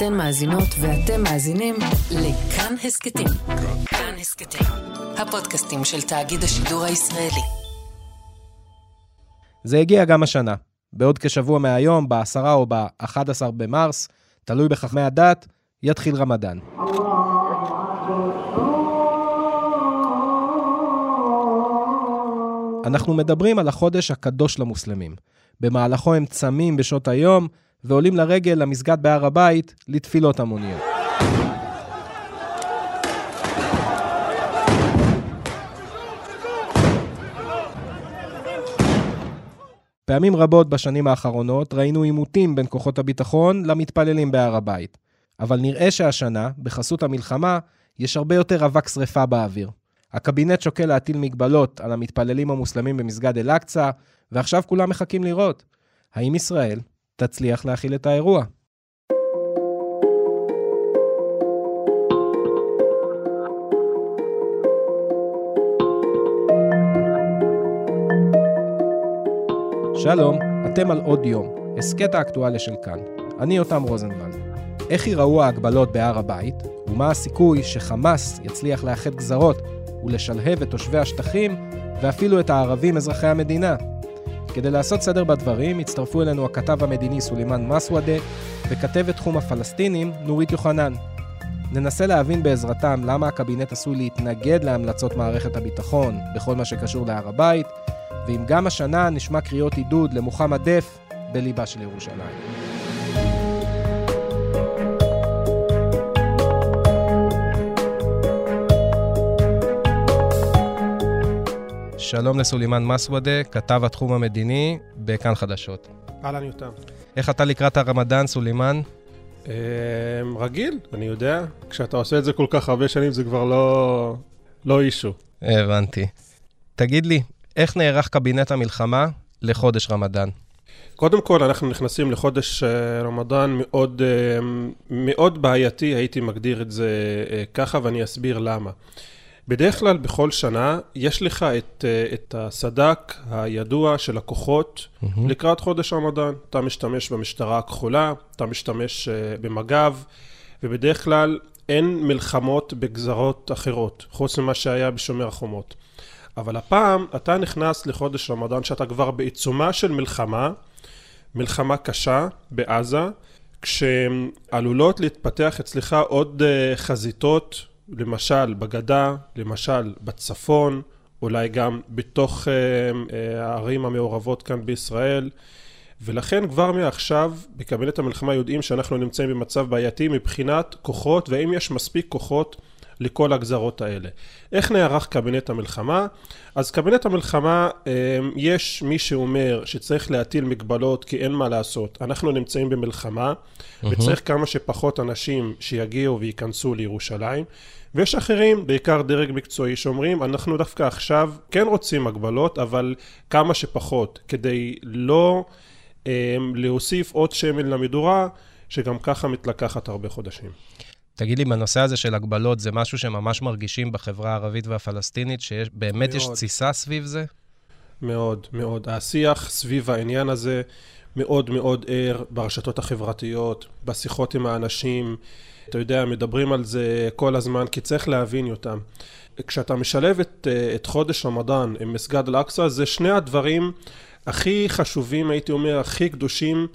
אתן מאזינות ואתם מאזינים לכאן הסכתים. כאן הסכתים, הפודקאסטים של תאגיד השידור הישראלי. זה הגיע גם השנה. בעוד כשבוע מהיום, ב-10 או ב-11 במרס, תלוי בחכמי הדת, יתחיל רמדאן. אנחנו מדברים על החודש הקדוש למוסלמים. במהלכו הם צמים בשעות היום ועולים לרגל למסגד בהר הבית לתפילות המוניות. פעמים רבות בשנים האחרונות ראינו עימותים בין כוחות הביטחון למתפללים בהר הבית. אבל נראה שהשנה, בחסות המלחמה, יש הרבה יותר אבק שרפה באוויר. הקבינט שוקל להטיל מגבלות על המתפללים המוסלמים במסגד אל-אקצא, ועכשיו כולם מחכים לראות. האם ישראל תצליח להכיל את האירוע? שלום, אתם על עוד יום, הסכת האקטואליה של כאן. אני יותם רוזנבלד. איך ייראו ההגבלות בהר הבית, ומה הסיכוי שחמאס יצליח לאחד גזרות ולשלהב את תושבי השטחים, ואפילו את הערבים אזרחי המדינה? כדי לעשות סדר בדברים, הצטרפו אלינו הכתב המדיני סולימאן מסוודה וכתבת תחום הפלסטינים נורית יוחנן. ננסה להבין בעזרתם למה הקבינט עשוי להתנגד להמלצות מערכת הביטחון בכל מה שקשור להר הבית, ואם גם השנה נשמע קריאות עידוד למוחמד דף בליבה של ירושלים. שלום לסולימאן מסוודה, כתב התחום המדיני בכאן חדשות. אהלן יותם. איך אתה לקראת הרמדאן, סולימאן? אמ, רגיל, אני יודע. כשאתה עושה את זה כל כך הרבה שנים זה כבר לא, לא אישו. הבנתי. תגיד לי, איך נערך קבינט המלחמה לחודש רמדאן? קודם כל, אנחנו נכנסים לחודש אה, רמדאן מאוד, אה, מאוד בעייתי, הייתי מגדיר את זה אה, ככה, ואני אסביר למה. בדרך כלל בכל שנה יש לך את, את הסד"כ הידוע של הכוחות mm-hmm. לקראת חודש רמדאן. אתה משתמש במשטרה הכחולה, אתה משתמש במג"ב, ובדרך כלל אין מלחמות בגזרות אחרות, חוץ ממה שהיה בשומר החומות. אבל הפעם אתה נכנס לחודש רמדאן שאתה כבר בעיצומה של מלחמה, מלחמה קשה בעזה, כשעלולות להתפתח אצלך עוד אה, חזיתות, למשל בגדה, למשל בצפון, אולי גם בתוך אה, אה, הערים המעורבות כאן בישראל. ולכן כבר מעכשיו בקבינט המלחמה יודעים שאנחנו נמצאים במצב בעייתי מבחינת כוחות והאם יש מספיק כוחות לכל הגזרות האלה. איך נערך קבינט המלחמה? אז קבינט המלחמה, אמ, יש מי שאומר שצריך להטיל מגבלות כי אין מה לעשות. אנחנו נמצאים במלחמה, mm-hmm. וצריך כמה שפחות אנשים שיגיעו וייכנסו לירושלים. ויש אחרים, בעיקר דרג מקצועי, שאומרים, אנחנו דווקא עכשיו כן רוצים הגבלות, אבל כמה שפחות, כדי לא אה, להוסיף עוד שמן למדורה, שגם ככה מתלקחת הרבה חודשים. תגיד לי, בנושא הזה של הגבלות, זה משהו שממש מרגישים בחברה הערבית והפלסטינית, שבאמת יש תסיסה סביב זה? מאוד, מאוד. השיח סביב העניין הזה מאוד מאוד ער ברשתות החברתיות, בשיחות עם האנשים. אתה יודע, מדברים על זה כל הזמן, כי צריך להבין אותם. כשאתה משלב את, את חודש רמדאן עם מסגד אל-אקצא, זה שני הדברים הכי חשובים, הייתי אומר, הכי קדושים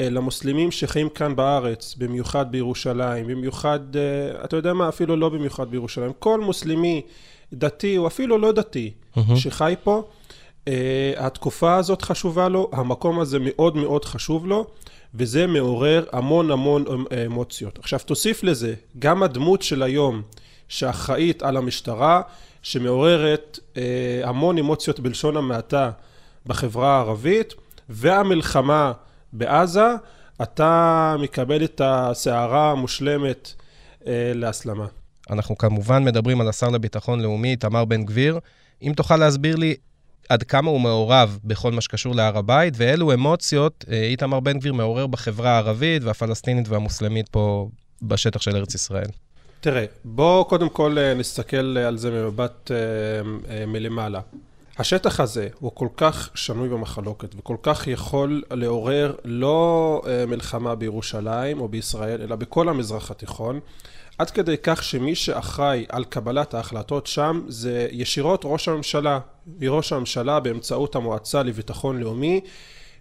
אה, למוסלמים שחיים כאן בארץ, במיוחד בירושלים, במיוחד, אה, אתה יודע מה, אפילו לא במיוחד בירושלים, כל מוסלמי דתי או אפילו לא דתי mm-hmm. שחי פה, אה, התקופה הזאת חשובה לו, המקום הזה מאוד מאוד חשוב לו, וזה מעורר המון המון אמוציות. עכשיו תוסיף לזה, גם הדמות של היום שאחראית על המשטרה, שמעוררת המון אמוציות בלשון המעטה בחברה הערבית, והמלחמה בעזה, אתה מקבל את הסערה המושלמת אה, להסלמה. אנחנו כמובן מדברים על השר לביטחון לאומי, תמר בן גביר. אם תוכל להסביר לי עד כמה הוא מעורב בכל מה שקשור להר הבית, ואילו אמוציות אה, איתמר בן גביר מעורר בחברה הערבית והפלסטינית והמוסלמית פה בשטח של ארץ ישראל. תראה, בואו קודם כל אה, נסתכל על זה ממבט אה, מלמעלה. השטח הזה הוא כל כך שנוי במחלוקת וכל כך יכול לעורר לא אה, מלחמה בירושלים או בישראל, אלא בכל המזרח התיכון, עד כדי כך שמי שאחראי על קבלת ההחלטות שם זה ישירות ראש הממשלה. ראש הממשלה באמצעות המועצה לביטחון לאומי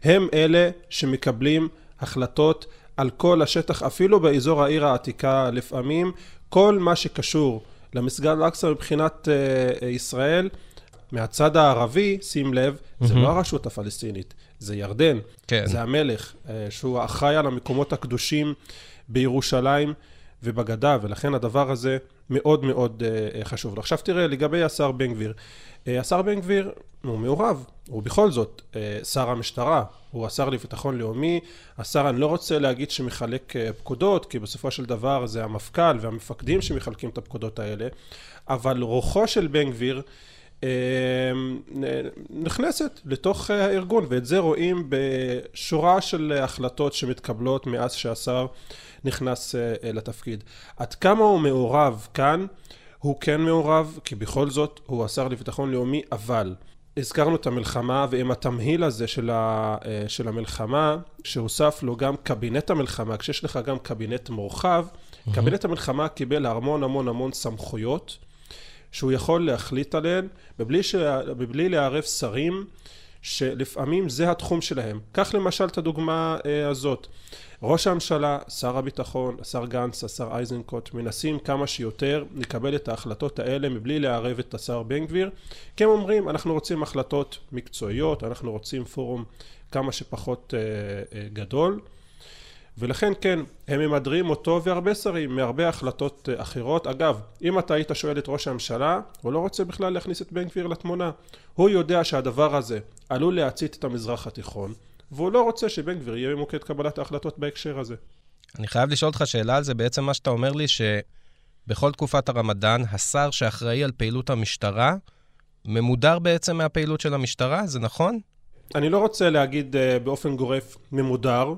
הם אלה שמקבלים החלטות על כל השטח, אפילו באזור העיר העתיקה לפעמים, כל מה שקשור למסגד אל-אקצא מבחינת uh, ישראל, מהצד הערבי, שים לב, mm-hmm. זה לא הרשות הפלסטינית, זה ירדן, כן. זה המלך, uh, שהוא אחראי על המקומות הקדושים בירושלים ובגדה, ולכן הדבר הזה מאוד מאוד uh, חשוב. עכשיו תראה, לגבי השר בן גביר, uh, השר בן גביר הוא מעורב, הוא בכל זאת שר המשטרה, הוא השר לביטחון לאומי, השר, אני לא רוצה להגיד שמחלק פקודות, כי בסופו של דבר זה המפכ"ל והמפקדים שמחלקים את הפקודות האלה, אבל רוחו של בן גביר נכנסת לתוך הארגון, ואת זה רואים בשורה של החלטות שמתקבלות מאז שהשר נכנס לתפקיד. עד כמה הוא מעורב כאן? הוא כן מעורב, כי בכל זאת הוא השר לביטחון לאומי, אבל הזכרנו את המלחמה, ועם התמהיל הזה של, ה, של המלחמה, שהוסף לו גם קבינט המלחמה, כשיש לך גם קבינט מורחב, mm-hmm. קבינט המלחמה קיבל המון המון המון סמכויות. שהוא יכול להחליט עליהן מבלי, ש... מבלי לערב שרים שלפעמים זה התחום שלהם. קח למשל את הדוגמה אה, הזאת. ראש הממשלה, שר הביטחון, השר גנץ, השר איזנקוט, מנסים כמה שיותר לקבל את ההחלטות האלה מבלי לערב את השר בן גביר, כי הם אומרים אנחנו רוצים החלטות מקצועיות, אנחנו רוצים פורום כמה שפחות אה, אה, גדול. ולכן כן, הם ממדרים אותו והרבה שרים מהרבה החלטות אה, אחרות. אגב, אם אתה היית שואל את ראש הממשלה, הוא לא רוצה בכלל להכניס את בן גביר לתמונה. הוא יודע שהדבר הזה עלול להצית את המזרח התיכון, והוא לא רוצה שבן גביר יהיה במוקד קבלת ההחלטות בהקשר הזה. אני חייב לשאול אותך שאלה על זה. בעצם מה שאתה אומר לי, שבכל תקופת הרמדאן, השר שאחראי על פעילות המשטרה, ממודר בעצם מהפעילות של המשטרה, זה נכון? אני לא רוצה להגיד uh, באופן גורף ממודר,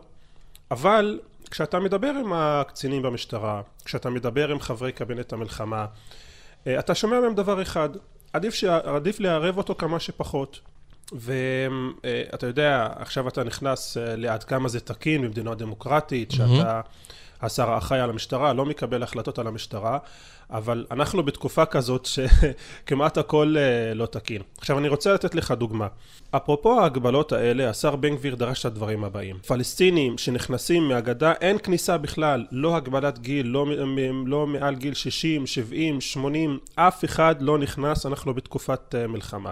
אבל כשאתה מדבר עם הקצינים במשטרה, כשאתה מדבר עם חברי קבינט המלחמה, אה, אתה שומע מהם דבר אחד, עדיף, ש... עדיף לערב אותו כמה שפחות. ואתה יודע, עכשיו אתה נכנס אה, לעד כמה זה תקין במדינה דמוקרטית, שאתה השר האחראי על המשטרה, לא מקבל החלטות על המשטרה, אבל אנחנו בתקופה כזאת שכמעט הכל אה, לא תקין. עכשיו אני רוצה לתת לך דוגמה. אפרופו ההגבלות האלה, השר בן גביר דרש את הדברים הבאים. פלסטינים שנכנסים מהגדה, אין כניסה בכלל, לא הגבלת גיל, לא, לא מעל גיל 60, 70, 80, אף אחד לא נכנס, אנחנו בתקופת אה, מלחמה.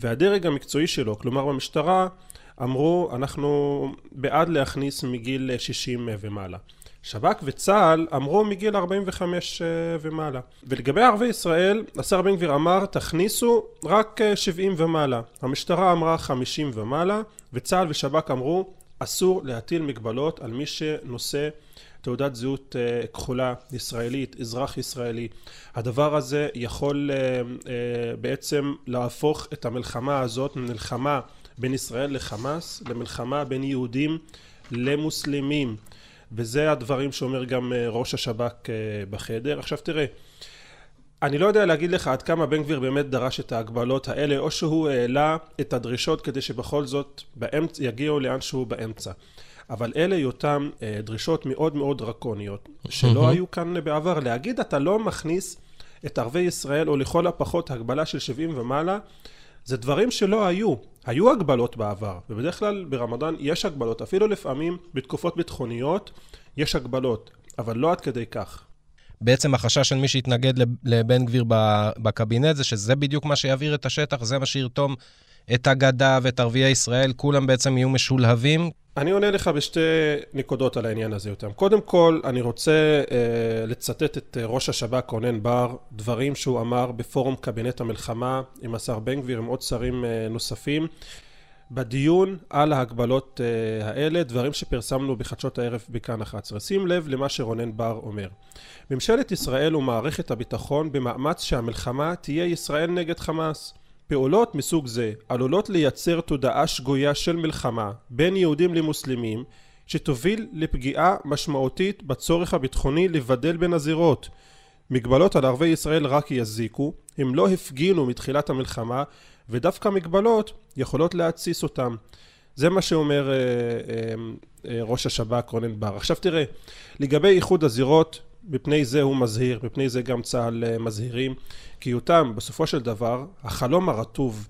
והדרג המקצועי שלו, כלומר במשטרה, אמרו אנחנו בעד להכניס מגיל 60 ומעלה. שב"כ וצה"ל אמרו מגיל 45 אה, ומעלה. ולגבי ערבי ישראל, השר בן גביר אמר תכניסו רק 70 אה, ומעלה. המשטרה אמרה 50 ומעלה, וצה"ל ושב"כ אמרו אסור להטיל מגבלות על מי שנושא תעודת זהות uh, כחולה ישראלית, אזרח ישראלי. הדבר הזה יכול בעצם להפוך את המלחמה הזאת ממלחמה בין ישראל לחמאס למלחמה בין יהודים למוסלמים. וזה הדברים שאומר גם אה, ראש השב"כ אה, בחדר. עכשיו תראה, אני לא יודע להגיד לך עד כמה בן גביר באמת דרש את ההגבלות האלה, או שהוא העלה את הדרישות כדי שבכל זאת באמצע, יגיעו לאן שהוא באמצע. אבל אלה היותם אה, דרישות מאוד מאוד דרקוניות, שלא היו כאן בעבר. להגיד אתה לא מכניס את ערבי ישראל, או לכל הפחות הגבלה של 70 ומעלה, זה דברים שלא היו. היו הגבלות בעבר, ובדרך כלל ברמדאן יש הגבלות, אפילו לפעמים בתקופות ביטחוניות יש הגבלות, אבל לא עד כדי כך. בעצם החשש של מי שהתנגד לבן גביר בקבינט זה שזה בדיוק מה שיעביר את השטח, זה מה שירתום את הגדה ואת ערביי ישראל, כולם בעצם יהיו משולהבים אני עונה לך בשתי נקודות על העניין הזה יותר. קודם כל, אני רוצה אה, לצטט את אה, ראש השב"כ רונן בר, דברים שהוא אמר בפורום קבינט המלחמה עם השר בן גביר, עם עוד שרים אה, נוספים, בדיון על ההגבלות אה, האלה, דברים שפרסמנו בחדשות הערב בכאן 11. שים לב למה שרונן בר אומר. ממשלת ישראל ומערכת הביטחון במאמץ שהמלחמה תהיה ישראל נגד חמאס. פעולות מסוג זה עלולות לייצר תודעה שגויה של מלחמה בין יהודים למוסלמים שתוביל לפגיעה משמעותית בצורך הביטחוני לבדל בין הזירות. מגבלות על ערבי ישראל רק יזיקו, הם לא הפגינו מתחילת המלחמה ודווקא מגבלות יכולות להתסיס אותם. זה מה שאומר אה, אה, אה, ראש השב"כ רונן בר. עכשיו תראה, לגבי איחוד הזירות, מפני זה הוא מזהיר, מפני זה גם צה"ל אה, מזהירים, כי אותם, בסופו של דבר, החלום הרטוב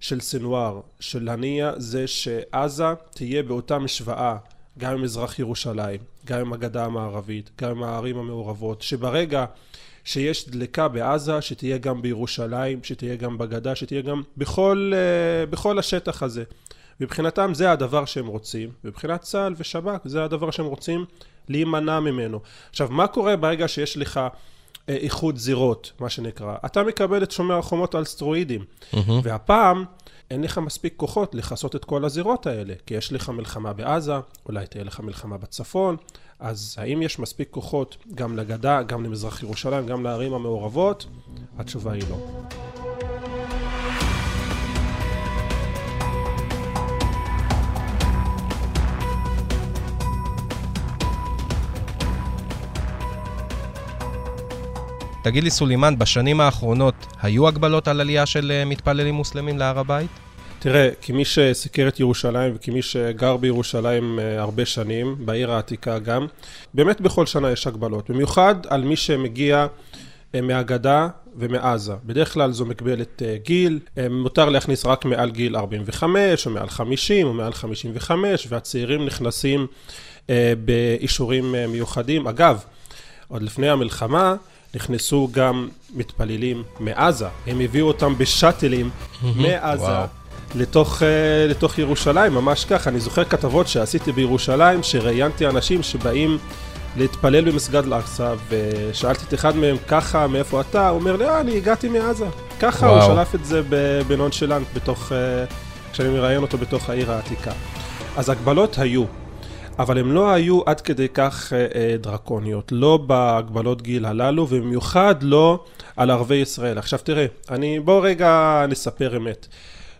של סנוואר, של הנייה, זה שעזה תהיה באותה משוואה, גם עם מזרח ירושלים, גם עם הגדה המערבית, גם עם הערים המעורבות, שברגע שיש דלקה בעזה, שתהיה גם בירושלים, שתהיה גם בגדה, שתהיה גם בכל, אה, בכל השטח הזה. מבחינתם זה הדבר שהם רוצים, מבחינת צה"ל ושב"כ זה הדבר שהם רוצים להימנע ממנו. עכשיו, מה קורה ברגע שיש לך אה, איחוד זירות, מה שנקרא? אתה מקבל את שומר החומות על סטרואידים, mm-hmm. והפעם אין לך מספיק כוחות לכסות את כל הזירות האלה, כי יש לך מלחמה בעזה, אולי תהיה לך מלחמה בצפון, אז האם יש מספיק כוחות גם לגדה, גם למזרח ירושלים, גם לערים המעורבות? התשובה היא לא. תגיד לי, סולימאן, בשנים האחרונות היו הגבלות על עלייה של אה, מתפללים מוסלמים להר הבית? תראה, כמי שסיקר את ירושלים וכמי שגר בירושלים אה, הרבה שנים, בעיר העתיקה גם, באמת בכל שנה יש הגבלות, במיוחד על מי שמגיע אה, מהגדה ומעזה. בדרך כלל זו מגבלת גיל, מותר להכניס רק מעל גיל 45 או מעל 50 או מעל 55 והצעירים נכנסים באישורים מיוחדים. אגב, עוד לפני המלחמה נכנסו גם מתפללים מעזה, הם הביאו אותם בשאטלים מעזה. לתוך, uh, לתוך ירושלים, ממש ככה. אני זוכר כתבות שעשיתי בירושלים, שראיינתי אנשים שבאים להתפלל במסגד אל-אקצא, ושאלתי את אחד מהם, ככה, מאיפה אתה? הוא אומר לי, אה, אני הגעתי מעזה. ככה, וואו. הוא שלף את זה בנונשלנט, בתוך, uh, כשאני מראיין אותו בתוך העיר העתיקה. אז הגבלות היו. אבל הם לא היו עד כדי כך אה, אה, דרקוניות, לא בהגבלות גיל הללו, ובמיוחד לא על ערבי ישראל. עכשיו תראה, אני, בוא רגע נספר אמת.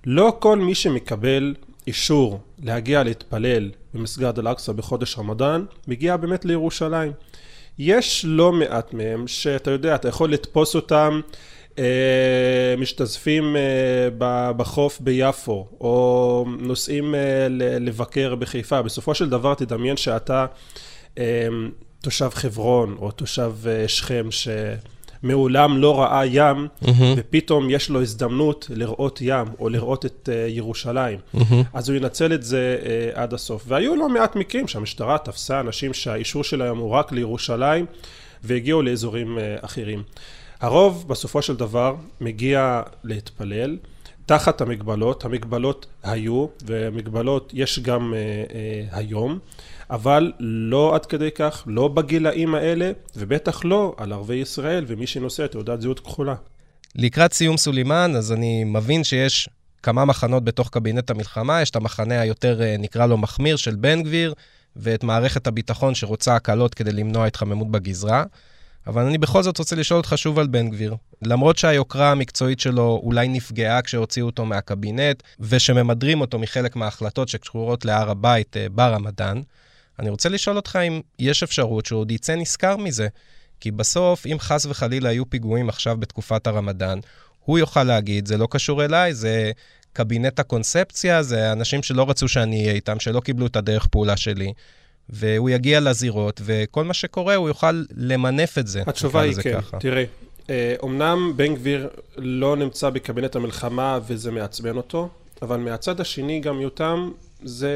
לא כל מי שמקבל אישור להגיע להתפלל במסגד אל-אקצא בחודש רמדאן, מגיע באמת לירושלים. יש לא מעט מהם שאתה יודע, אתה יכול לתפוס אותם משתזפים אה, בחוף ביפו, או נוסעים אה, לבקר בחיפה. בסופו של דבר תדמיין שאתה תושב חברון, או תושב שכם, שמעולם לא ראה ים, mm-hmm. ופתאום יש לו הזדמנות לראות ים, או לראות את ירושלים. Mm-hmm. אז הוא ינצל את זה עד הסוף. והיו לא מעט מקרים שהמשטרה תפסה אנשים שהאישור שלהם הוא רק לירושלים, והגיעו לאזורים אחרים. הרוב בסופו של דבר מגיע להתפלל תחת המגבלות, המגבלות היו ומגבלות יש גם אה, אה, היום, אבל לא עד כדי כך, לא בגילאים האלה ובטח לא על ערבי ישראל ומי שנושא תעודת זהות כחולה. לקראת סיום סולימאן, אז אני מבין שיש כמה מחנות בתוך קבינט המלחמה, יש את המחנה היותר, אה, נקרא לו מחמיר, של בן גביר, ואת מערכת הביטחון שרוצה הקלות כדי למנוע התחממות בגזרה. אבל אני בכל זאת רוצה לשאול אותך שוב על בן גביר. למרות שהיוקרה המקצועית שלו אולי נפגעה כשהוציאו אותו מהקבינט, ושממדרים אותו מחלק מההחלטות שקשורות להר הבית אה, ברמדאן, אני רוצה לשאול אותך אם יש אפשרות שהוא עוד יצא נשכר מזה. כי בסוף, אם חס וחלילה היו פיגועים עכשיו בתקופת הרמדאן, הוא יוכל להגיד, זה לא קשור אליי, זה קבינט הקונספציה, זה אנשים שלא רצו שאני אהיה איתם, שלא קיבלו את הדרך פעולה שלי. והוא יגיע לזירות, וכל מה שקורה, הוא יוכל למנף את זה. התשובה היא כן, ככה. תראה, אומנם אה, בן גביר לא נמצא בקבינט המלחמה וזה מעצבן אותו, אבל מהצד השני גם יותם, זה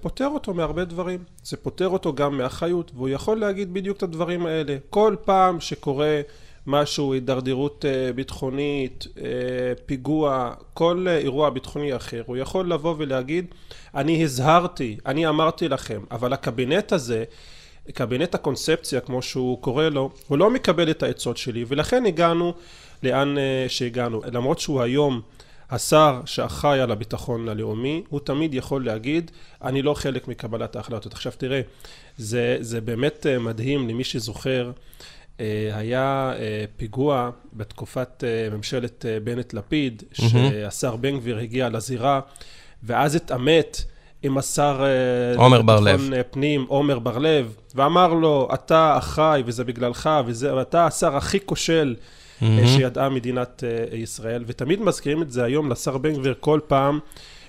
פוטר אותו מהרבה דברים. זה פוטר אותו גם מאחריות, והוא יכול להגיד בדיוק את הדברים האלה. כל פעם שקורה משהו, הידרדרות אה, ביטחונית, אה, פיגוע, כל אירוע ביטחוני אחר, הוא יכול לבוא ולהגיד, אני הזהרתי, אני אמרתי לכם, אבל הקבינט הזה, קבינט הקונספציה, כמו שהוא קורא לו, הוא לא מקבל את העצות שלי, ולכן הגענו לאן אה, שהגענו. למרות שהוא היום השר שאחראי על הביטחון הלאומי, הוא תמיד יכול להגיד, אני לא חלק מקבלת ההחלטות. עכשיו תראה, זה, זה באמת מדהים למי שזוכר אה, היה אה, פיגוע בתקופת אה, ממשלת בנט-לפיד, שהשר בן גביר הגיע לזירה, ואז התעמת עם השר עומר בר-לב. פנים, עומר בר-לב, ואמר לו, אתה אחראי וזה בגללך, וזה, ואתה השר הכי כושל. שידעה מדינת ישראל, ותמיד מזכירים את זה היום לשר בן גביר כל פעם.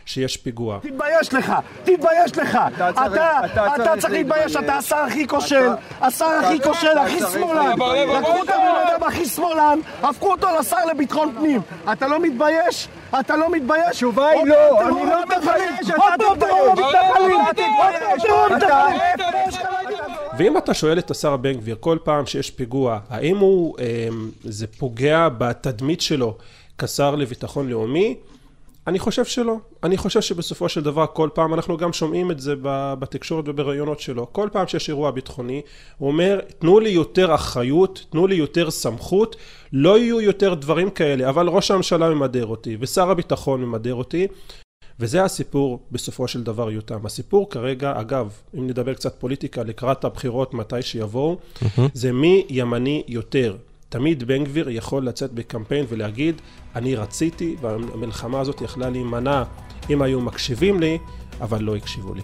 שיש פיגוע. תתבייש לך, תתבייש לך. אתה, אתה צריך להתבייש, אתה השר הכי כושל, השר הכי כושל, הכי שמאלן. לקחו את הבן אדם הכי שמאלן, הפכו אותו לשר לביטחון פנים. אתה לא מתבייש? אתה לא מתבייש? התשובה היא לא, אני לא מתבייש, אתה מתבייש. ואם אתה שואל את השר בן גביר כל פעם שיש פיגוע, האם הוא, זה פוגע בתדמית שלו כשר לביטחון לאומי? אני חושב שלא. אני חושב שבסופו של דבר כל פעם, אנחנו גם שומעים את זה בתקשורת ובראיונות שלו, כל פעם שיש אירוע ביטחוני, הוא אומר, תנו לי יותר אחריות, תנו לי יותר סמכות, לא יהיו יותר דברים כאלה, אבל ראש הממשלה ממדר אותי, ושר הביטחון ממדר אותי, וזה הסיפור בסופו של דבר יותם. הסיפור כרגע, אגב, אם נדבר קצת פוליטיקה לקראת הבחירות מתי שיבואו, mm-hmm. זה מי ימני יותר. תמיד בן גביר יכול לצאת בקמפיין ולהגיד, אני רציתי והמלחמה הזאת יכלה להימנע אם היו מקשיבים לי, אבל לא הקשיבו לי.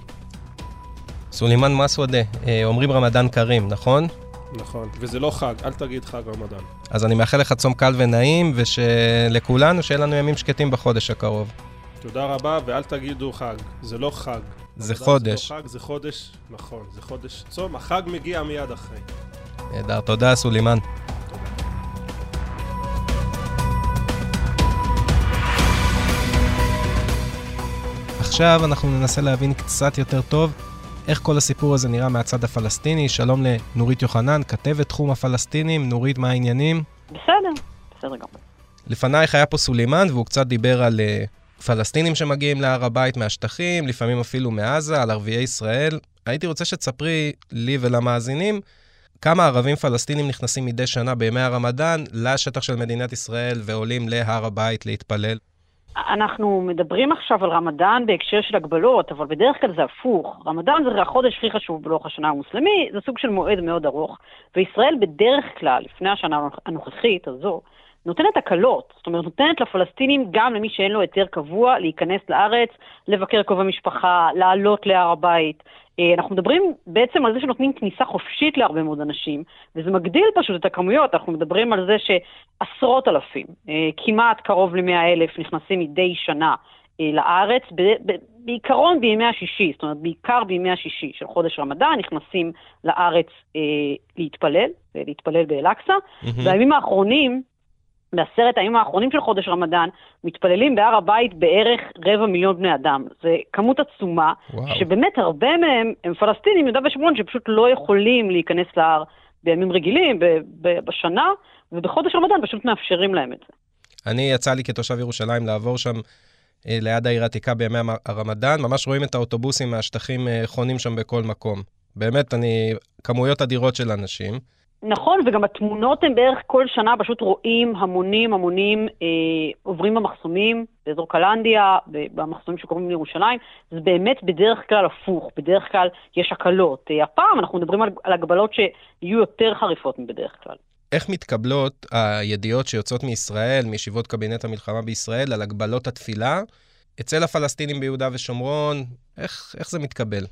סולימאן מסוודה, אה, אומרים רמדאן כרים, נכון? נכון, וזה לא חג, אל תגיד חג רמדאן. אז אני מאחל לך צום קל ונעים, ושלכולנו, שיהיה לנו ימים שקטים בחודש הקרוב. תודה רבה, ואל תגידו חג, זה לא חג. זה חודש. זה לא חג, זה חודש, נכון, זה חודש צום, החג מגיע מיד אחרי. נהדר, תודה סולימאן. עכשיו אנחנו ננסה להבין קצת יותר טוב איך כל הסיפור הזה נראה מהצד הפלסטיני. שלום לנורית יוחנן, כתבת תחום הפלסטינים. נורית, מה העניינים? בסדר, בסדר גמור. לפנייך היה פה סולימאן, והוא קצת דיבר על uh, פלסטינים שמגיעים להר הבית מהשטחים, לפעמים אפילו מעזה, על ערביי ישראל. הייתי רוצה שתספרי לי ולמאזינים כמה ערבים פלסטינים נכנסים מדי שנה בימי הרמדאן לשטח של מדינת ישראל ועולים להר הבית להתפלל. אנחנו מדברים עכשיו על רמדאן בהקשר של הגבלות, אבל בדרך כלל זה הפוך. רמדאן זה החודש הכי חשוב בלוח השנה המוסלמי, זה סוג של מועד מאוד ארוך, וישראל בדרך כלל, לפני השנה הנוכחית הזו, נותנת הקלות, זאת אומרת, נותנת לפלסטינים, גם למי שאין לו היתר קבוע, להיכנס לארץ, לבקר קרובי משפחה, לעלות להר הבית. אה, אנחנו מדברים בעצם על זה שנותנים כניסה חופשית להרבה מאוד אנשים, וזה מגדיל פשוט את הכמויות, אנחנו מדברים על זה שעשרות אלפים, אה, כמעט קרוב ל-100 אלף נכנסים מדי שנה אה, לארץ, בעיקרון בימי השישי, זאת אומרת בעיקר בימי השישי של חודש רמדאן, נכנסים לארץ להתפלל, להתפלל באל-אקצא. Mm-hmm. בימים האחרונים, בעשרת הימים האחרונים של חודש רמדאן, מתפללים בהר הבית בערך רבע מיליון בני אדם. זה כמות עצומה, וואו. שבאמת הרבה מהם הם פלסטינים, יהודה ושומרון, שפשוט לא יכולים להיכנס להר בימים רגילים, בשנה, ובחודש רמדאן פשוט מאפשרים להם את זה. אני, יצא לי כתושב ירושלים לעבור שם אה, ליד העיר העתיקה בימי הרמדאן, ממש רואים את האוטובוסים מהשטחים אה, חונים שם בכל מקום. באמת, אני, כמויות אדירות של אנשים. נכון, וגם התמונות הן בערך כל שנה, פשוט רואים המונים המונים אה, עוברים במחסומים, באזור קלנדיה, במחסומים שקוראים לירושלים, זה באמת בדרך כלל הפוך, בדרך כלל יש הקלות. אה, הפעם אנחנו מדברים על, על הגבלות שיהיו יותר חריפות מבדרך כלל. איך מתקבלות הידיעות שיוצאות מישראל, מישיבות קבינט המלחמה בישראל, על הגבלות התפילה אצל הפלסטינים ביהודה ושומרון? איך, איך זה מתקבל?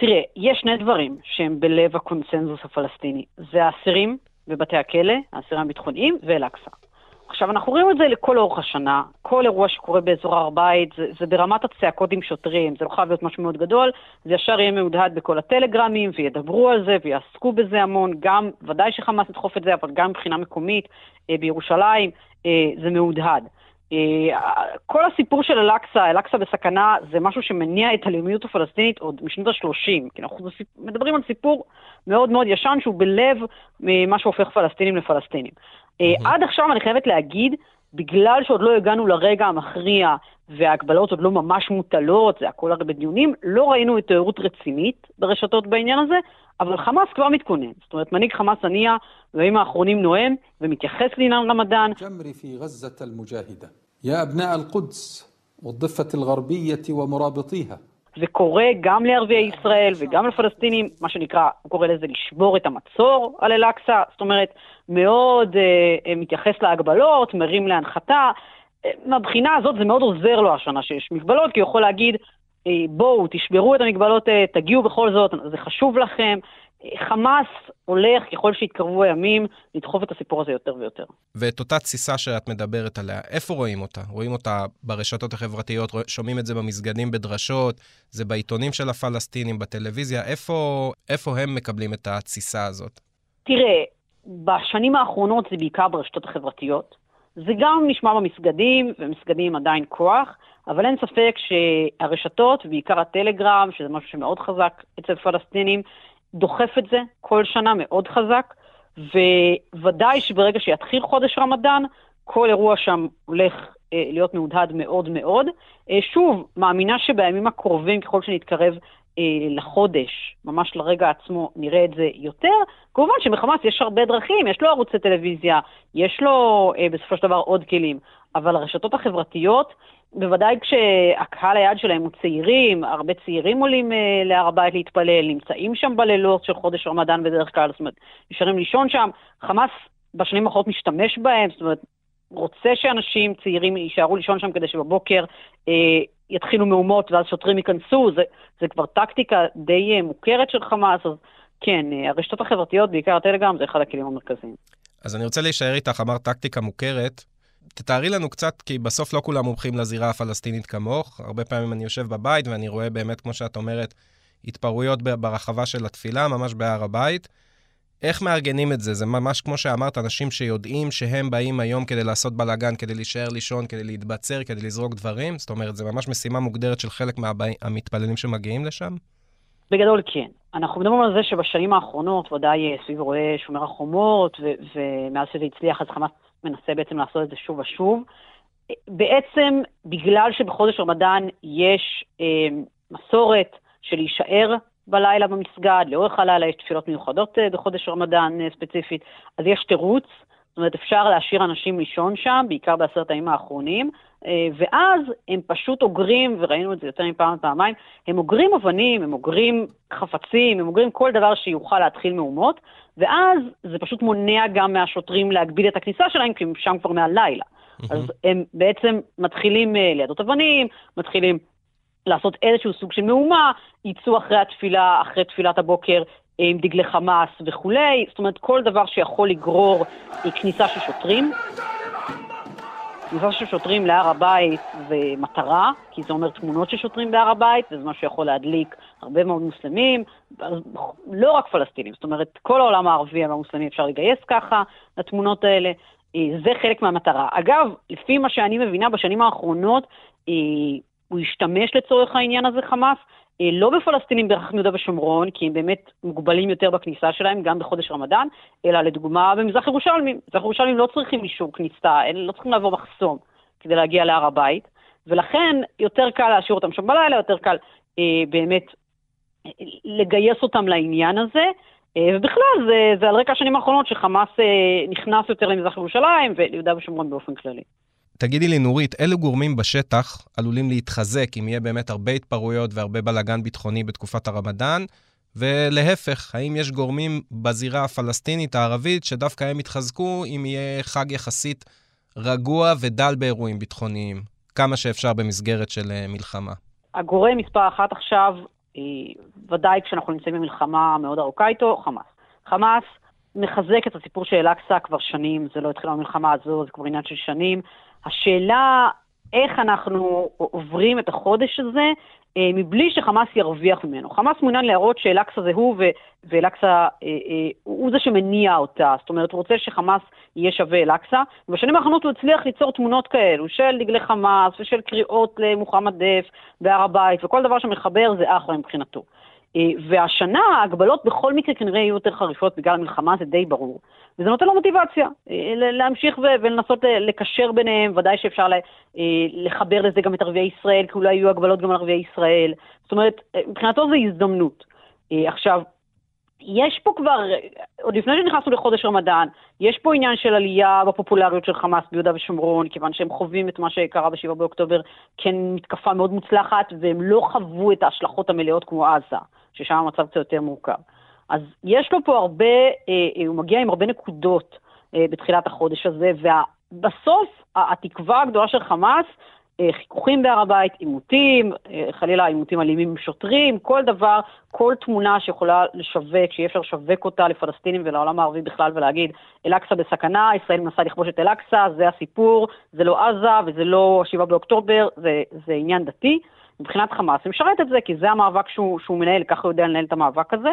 תראה, יש שני דברים שהם בלב הקונסנזוס הפלסטיני. זה האסירים בבתי הכלא, האסירים הביטחוניים, ואל-אקצא. עכשיו, אנחנו רואים את זה לכל אורך השנה. כל אירוע שקורה באזור הר בית, זה, זה ברמת הצעקות עם שוטרים, זה לא חייב להיות משהו מאוד גדול, זה ישר יהיה מהודהד בכל הטלגרמים, וידברו על זה, ויעסקו בזה המון, גם, ודאי שחמאס ידחוף את זה, אבל גם מבחינה מקומית, אה, בירושלים, אה, זה מהודהד. אה, כל הסיפור של אל-אקצא, אל-אקצא בסכנה, זה משהו שמניע את הלאומיות הפלסטינית עוד משנות ה-30. כי אנחנו מדברים על סיפור מאוד מאוד ישן שהוא בלב מה שהופך פלסטינים לפלסטינים. אה, עד עכשיו אני חייבת להגיד, בגלל שעוד לא הגענו לרגע המכריע וההגבלות עוד לא ממש מוטלות, זה הכל הרי בדיונים, לא ראינו התעוררות רצינית ברשתות בעניין הזה, אבל חמאס כבר מתכונן. זאת אומרת, מנהיג חמאס הנייה בימים האחרונים נואם ומתייחס לעניין רמדאן. يا أبناء القدس والضفة الغربية ومرابطيها זה קורה גם לערביי ישראל וגם לפלסטינים, מה שנקרא, הוא קורא לזה לשבור את המצור על אל-אקצא, זאת אומרת, מאוד אה, מתייחס להגבלות, מרים להנחתה. אה, מהבחינה הזאת זה מאוד עוזר לו השנה שיש מגבלות, כי הוא יכול להגיד, אה, בואו, תשברו את המגבלות, אה, תגיעו בכל זאת, זה חשוב לכם, חמאס הולך, ככל שיתקרבו הימים, לדחוף את הסיפור הזה יותר ויותר. ואת אותה תסיסה שאת מדברת עליה, איפה רואים אותה? רואים אותה ברשתות החברתיות, שומעים את זה במסגדים, בדרשות, זה בעיתונים של הפלסטינים, בטלוויזיה, איפה, איפה הם מקבלים את התסיסה הזאת? תראה, בשנים האחרונות זה בעיקר ברשתות החברתיות. זה גם נשמע במסגדים, ומסגדים עדיין כוח, אבל אין ספק שהרשתות, בעיקר הטלגרם, שזה משהו שמאוד חזק אצל פלסטינים, דוחף את זה כל שנה מאוד חזק, וודאי שברגע שיתחיל חודש רמדאן, כל אירוע שם הולך אה, להיות מהודהד מאוד מאוד. אה, שוב, מאמינה שבימים הקרובים, ככל שנתקרב אה, לחודש, ממש לרגע עצמו, נראה את זה יותר. כמובן שמחמאס יש הרבה דרכים, יש לו ערוצי טלוויזיה, יש לו אה, בסופו של דבר עוד כלים, אבל הרשתות החברתיות, בוודאי כשהקהל היעד שלהם הוא צעירים, הרבה צעירים עולים אה, להר הבית להתפלל, נמצאים שם בלילות של חודש רמדאן בדרך כלל, זאת אומרת, נשארים לישון שם. חמאס בשנים האחרונות משתמש בהם, זאת אומרת, רוצה שאנשים צעירים יישארו לישון שם כדי שבבוקר אה, יתחילו מהומות ואז שוטרים ייכנסו, זה, זה כבר טקטיקה די אה, מוכרת של חמאס, אז כן, אה, הרשתות החברתיות, בעיקר הטלגרם, זה אחד הכלים המרכזיים. אז אני רוצה להישאר איתך, אמרת טקטיקה מוכרת. תתארי לנו קצת, כי בסוף לא כולם מומחים לזירה הפלסטינית כמוך. הרבה פעמים אני יושב בבית ואני רואה באמת, כמו שאת אומרת, התפרעויות ברחבה של התפילה, ממש בהר הבית. איך מארגנים את זה? זה ממש כמו שאמרת, אנשים שיודעים שהם באים היום כדי לעשות בלאגן, כדי להישאר לישון, כדי להתבצר, כדי לזרוק דברים? זאת אומרת, זה ממש משימה מוגדרת של חלק מהמתפללים שמגיעים לשם? בגדול כן. אנחנו מדברים על זה שבשנים האחרונות, ודאי סביב אירועי שומר החומות, ומאז שזה הצליח, אז חמאס מנסה בעצם לעשות את זה שוב ושוב. בעצם, בגלל שבחודש רמדאן יש אה, מסורת של להישאר בלילה במסגד, לאורך הלילה יש תפילות מיוחדות אה, בחודש רמדאן אה, ספציפית, אז יש תירוץ, זאת אומרת אפשר להשאיר אנשים לישון שם, בעיקר בעשרת הימים האחרונים, אה, ואז הם פשוט אוגרים, וראינו את זה יותר מפעם ופעמיים, הם אוגרים אבנים, הם אוגרים חפצים, הם אוגרים כל דבר שיוכל להתחיל מהומות, ואז זה פשוט מונע גם מהשוטרים להגביל את הכניסה שלהם, כי הם שם כבר מהלילה. אז הם בעצם מתחילים לידות אבנים, מתחילים לעשות איזשהו סוג של מהומה, יצאו אחרי התפילה, אחרי תפילת הבוקר עם דגלי חמאס וכולי, זאת אומרת כל דבר שיכול לגרור כניסה של שוטרים. כניסה של שוטרים להר הבית זה מטרה, כי זה אומר תמונות של שוטרים בהר הבית, וזה מה שיכול להדליק הרבה מאוד מוסלמים, לא רק פלסטינים, זאת אומרת, כל העולם הערבי והמוסלמי אפשר לגייס ככה לתמונות האלה, אה, זה חלק מהמטרה. אגב, לפי מה שאני מבינה, בשנים האחרונות, אה, הוא ישתמש לצורך העניין הזה חמאס, אה, לא בפלסטינים ברחבי יהודה ושומרון, כי הם באמת מוגבלים יותר בכניסה שלהם, גם בחודש רמדאן, אלא לדוגמה במזרח ירושלמים. מזרח ירושלמים לא צריכים אישור כניסה, הם לא צריכים לעבור מחסום כדי להגיע להר הבית, ולכן יותר קל להשאיר אותם שם בלילה, יותר קל אה, באמת לגייס אותם לעניין הזה. אה, ובכלל, זה, זה על רקע השנים האחרונות שחמאס אה, נכנס יותר למזרח ירושלים וליהודה ושומרון באופן כללי. תגידי לי, נורית, אילו גורמים בשטח עלולים להתחזק אם יהיה באמת הרבה התפרעויות והרבה בלאגן ביטחוני בתקופת הרמדאן? ולהפך, האם יש גורמים בזירה הפלסטינית, הערבית, שדווקא הם יתחזקו אם יהיה חג יחסית רגוע ודל באירועים ביטחוניים, כמה שאפשר במסגרת של אה, מלחמה? הגורם מספר אחת עכשיו, ודאי כשאנחנו נמצאים במלחמה מאוד ארוכה איתו, חמאס. חמאס מחזק את הסיפור של אל-אקצא כבר שנים, זה לא התחיל במלחמה הזו, זה כבר עניין של שנים. השאלה איך אנחנו עוברים את החודש הזה אה, מבלי שחמאס ירוויח ממנו. חמאס מעוניין להראות שאל-אקצא זה הוא ואל-אקצא אה, אה, הוא זה שמניע אותה. זאת אומרת, הוא רוצה שחמאס יהיה שווה אל-אקצא. ובשנים האחרונות הוא הצליח ליצור תמונות כאלו של דגלי חמאס ושל קריאות למוחמד דף בהר הבית, וכל דבר שמחבר זה אחלה מבחינתו. אה, והשנה ההגבלות בכל מקרה כנראה יהיו יותר חריפות בגלל המלחמה, זה די ברור. וזה נותן לו מוטיבציה אה, להמשיך ולנסות אה, לקשר ביניהם, ודאי שאפשר לחבר לזה גם את ערביי ישראל, כי אולי יהיו הגבלות גם על ערביי ישראל. זאת אומרת, מבחינתו זו הזדמנות. עכשיו, יש פה כבר, עוד לפני שנכנסנו לחודש רמדאן, יש פה עניין של עלייה בפופולריות של חמאס ביהודה ושומרון, כיוון שהם חווים את מה שקרה ב-7 באוקטובר כמתקפה מאוד מוצלחת, והם לא חוו את ההשלכות המלאות כמו עזה. ששם המצב קצת יותר מורכב. אז יש לו פה הרבה, אה, אה, הוא מגיע עם הרבה נקודות אה, בתחילת החודש הזה, ובסוף התקווה הגדולה של חמאס חיכוכים בהר הבית, עימותים, אה, חלילה עימותים אלימים עם שוטרים, כל דבר, כל תמונה שיכולה לשווק, שיהיה אפשר לשווק אותה לפלסטינים ולעולם הערבי בכלל ולהגיד, אל-אקצא בסכנה, ישראל מנסה לכבוש את אל-אקצא, זה הסיפור, זה לא עזה וזה לא 7 באוקטובר, זה, זה עניין דתי. מבחינת חמאס, הוא משרת את זה, כי זה המאבק שהוא, שהוא מנהל, ככה הוא יודע לנהל את המאבק הזה.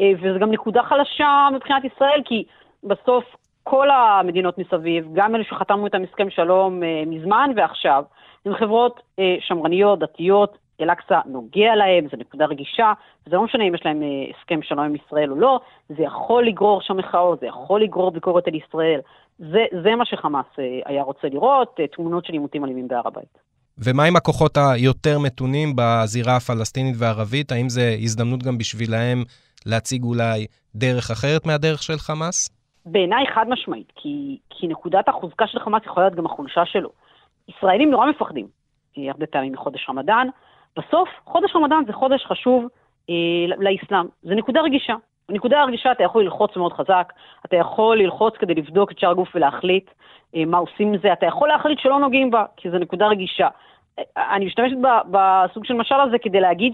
אה, וזו גם נקודה חלשה מבחינת ישראל, כי בסוף כל המדינות מסביב, גם אלה שחתמו איתם הסכם שלום מזמן ועכשיו, הן חברות אה, שמרניות, דתיות, אל-אקצא נוגע להם, זו נקודה רגישה, זה לא משנה אם יש להם אה, הסכם שלום עם ישראל או לא, זה יכול לגרור שם מחאות, זה יכול לגרור ביקורת על ישראל. זה, זה מה שחמאס אה, היה רוצה לראות, אה, תמונות של עימותים אלימים בהר הבית. ומה עם הכוחות היותר מתונים בזירה הפלסטינית והערבית? האם זו הזדמנות גם בשבילהם להציג אולי דרך אחרת מהדרך של חמאס? בעיניי חד משמעית, כי, כי נקודת החוזקה של חמאס יכולה להיות גם החולשה שלו. ישראלים נורא מפחדים, אה, הרבה פעמים מחודש רמדאן. בסוף, חודש רמדאן זה חודש חשוב אה, לאסלאם. זה נקודה רגישה. בנקודה הרגישה אתה יכול ללחוץ מאוד חזק, אתה יכול ללחוץ כדי לבדוק את שאר הגוף ולהחליט אה, מה עושים עם זה, אתה יכול להחליט שלא נוגעים בה, כי זו נקודה רגישה. אה, אני משתמשת בסוג של משל הזה כדי להגיד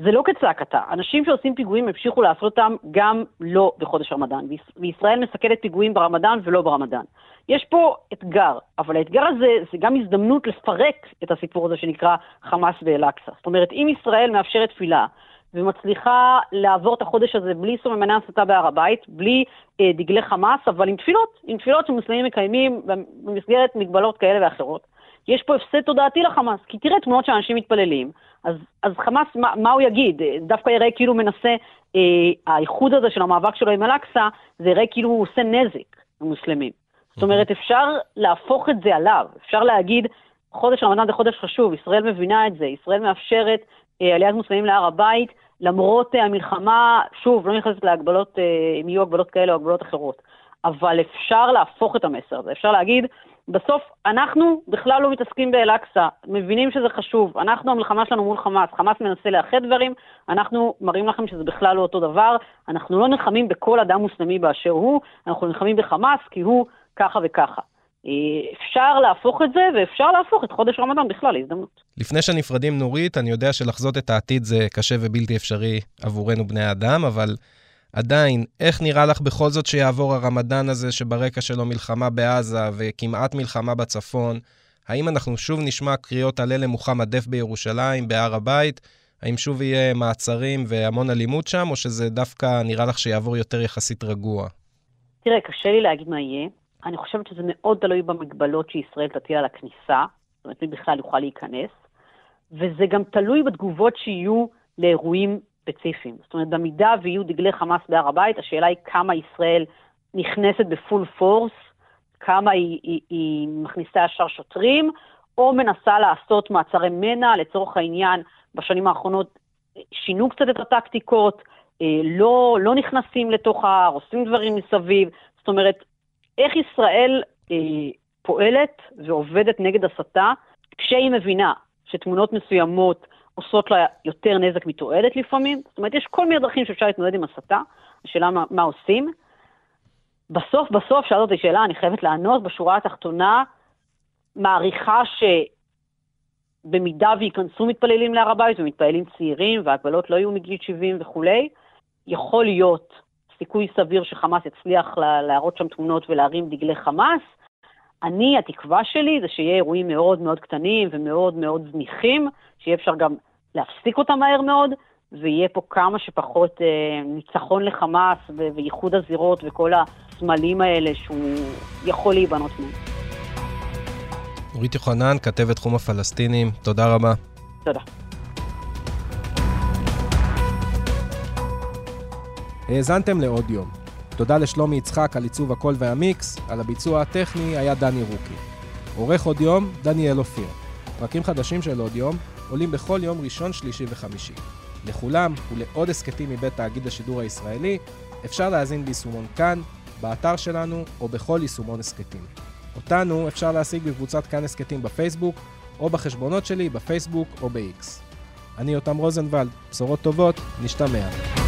שזה לא כצעקתה. אנשים שעושים פיגועים המשיכו לעשות אותם גם לא בחודש רמדאן, וישראל מסכלת פיגועים ברמדאן ולא ברמדאן. יש פה אתגר, אבל האתגר הזה זה גם הזדמנות לפרק את הסיפור הזה שנקרא חמאס ואל-אקצא. זאת אומרת, אם ישראל מאפשרת תפילה ומצליחה לעבור את החודש הזה בלי סוממני הסתה בהר הבית, בלי אה, דגלי חמאס, אבל עם תפילות, עם תפילות שמוסלמים מקיימים במסגרת מגבלות כאלה ואחרות, יש פה הפסד תודעתי לחמאס, כי תראה תמונות של אנשים מתפללים, אז, אז חמאס, מה, מה הוא יגיד? דווקא יראה כאילו מנסה, אה, האיחוד הזה של המאבק שלו עם אל-אקצא, זה יראה כאילו הוא עושה נזק למוסלמים. זאת אומרת, אפשר להפוך את זה עליו, אפשר להגיד, חודש רמדאן זה חודש חשוב, ישראל מבינה את זה, ישראל מאפשרת אה, עליית מוסלמים להר הבית, למרות אה, המלחמה, שוב, לא נכנסת להגבלות, אה, אם יהיו הגבלות כאלה או הגבלות אחרות, אבל אפשר להפוך את המסר הזה, אפשר להגיד, בסוף אנחנו בכלל לא מתעסקים באל-אקצא, מבינים שזה חשוב, אנחנו המלחמה שלנו מול חמאס, חמאס מנסה לאחד דברים, אנחנו מראים לכם שזה בכלל לא אותו דבר, אנחנו לא נלחמים בכל אדם מוסלמי באשר הוא, אנחנו נלחמים בחמאס כי הוא ככה וככה. אה, אפשר להפוך את זה, ואפשר להפוך את חודש רמדאן בכלל להזדמנות. לפני שנפרדים, נורית, אני יודע שלחזות את העתיד זה קשה ובלתי אפשרי עבורנו בני האדם, אבל עדיין, איך נראה לך בכל זאת שיעבור הרמדאן הזה, שברקע שלו מלחמה בעזה וכמעט מלחמה בצפון? האם אנחנו שוב נשמע קריאות הלל למוחמד דף בירושלים, בהר הבית? האם שוב יהיה מעצרים והמון אלימות שם, או שזה דווקא נראה לך שיעבור יותר יחסית רגוע? תראה, קשה לי להגיד מה יהיה. אני חושבת שזה מאוד תלוי במגבלות שישראל תטיל על הכניסה, זאת אומרת, מי בכלל יוכל להיכנס, וזה גם תלוי בתגובות שיהיו לאירועים ספציפיים. זאת אומרת, במידה ויהיו דגלי חמאס בהר הבית, השאלה היא כמה ישראל נכנסת בפול פורס, כמה היא, היא, היא מכניסה ישר שוטרים, או מנסה לעשות מעצרי מנע, לצורך העניין, בשנים האחרונות שינו קצת את הטקטיקות, אה, לא, לא נכנסים לתוך ההר, עושים דברים מסביב. זאת אומרת, איך ישראל אה, פועלת ועובדת נגד הסתה, כשהיא מבינה שתמונות מסוימות עושות לה יותר נזק מתועלת לפעמים. זאת אומרת, יש כל מיני דרכים שאפשר להתמודד עם הסתה, השאלה מה, מה עושים. בסוף, בסוף, שאלת אותי שאלה, אני חייבת לענות, בשורה התחתונה, מעריכה שבמידה וייכנסו מתפללים להר הבית ומתפללים צעירים והגבלות לא יהיו מגיל 70 וכולי, יכול להיות סיכוי סביר שחמאס יצליח להראות שם תמונות ולהרים דגלי חמאס. אני, התקווה שלי זה שיהיה אירועים מאוד מאוד קטנים ומאוד מאוד זניחים, שיהיה אפשר גם להפסיק אותם מהר מאוד, ויהיה פה כמה שפחות אה, ניצחון לחמאס וייחוד הזירות וכל הסמלים האלה שהוא יכול להיבנות מהם. נורית יוחנן, כתבת תחום הפלסטינים, תודה רבה. תודה. האזנתם לעוד יום. תודה לשלומי יצחק על עיצוב הקול והמיקס, על הביצוע הטכני היה דני רוקי. עורך עוד יום, דניאל אופיר. פרקים חדשים של עוד יום עולים בכל יום ראשון, שלישי וחמישי. לכולם ולעוד הסכתים מבית תאגיד השידור הישראלי, אפשר להאזין ביישומון כאן, באתר שלנו או בכל יישומון הסכתים. אותנו אפשר להשיג בקבוצת כאן הסכתים בפייסבוק, או בחשבונות שלי בפייסבוק או ב-X. אני יותם רוזנבלד, בשורות טובות, נשתמע.